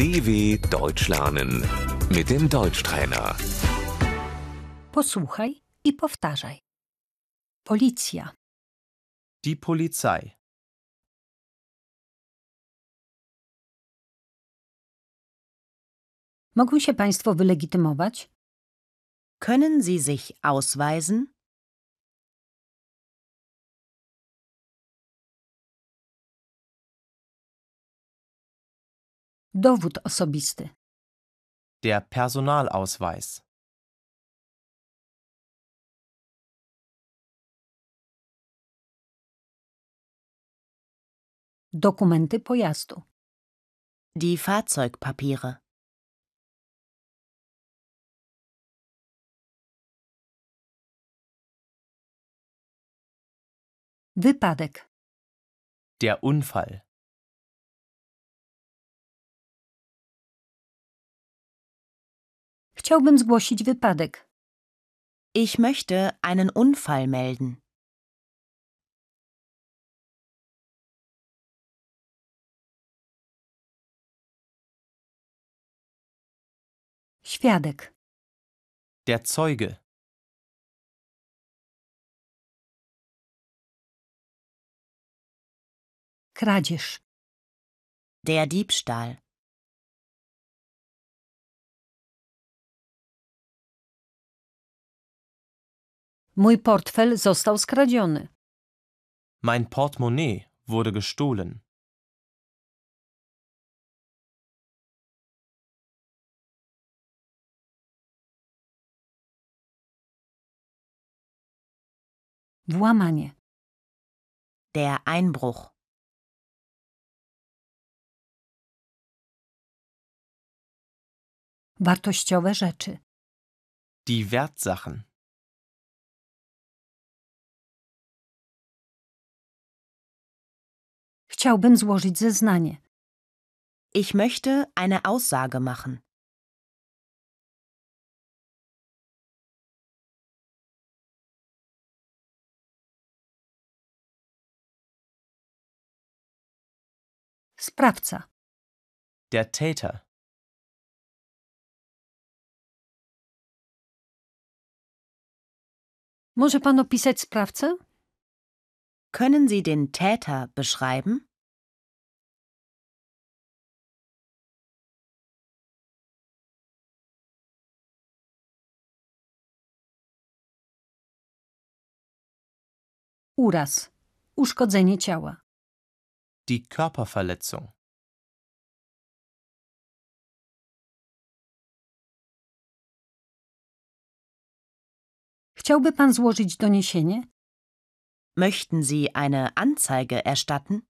DW Deutsch lernen mit dem Deutschtrainer. Posłuchaj i powtarzaj. Policja, Die Polizei. mogą się Państwo wylegitymować? Können Sie sich ausweisen? Dowód osobisty, Der Personalausweis. dokumenty pojazdu, Die Fahrzeugpapiere. wypadek, Der Unfall. Chciałbym zgłosić wypadek, Ich möchte einen Unfall melden. świadek, Der Zeuge. kradzież, Der Diebstahl. Mój portfel został skradziony, Mein Portemonnaie wurde gestohlen. włamanie, Der Einbruch. wartościowe rzeczy, Die Wertsachen. Chciałbym złożyć zeznanie, Ich möchte eine Aussage machen. sprawca, Der Täter. może Pan opisać sprawcę? Können Sie den Täter beschreiben? Uraz, uszkodzenie ciała, Die Körperverletzung. chciałby Pan złożyć doniesienie? Möchten Sie eine Anzeige erstatten?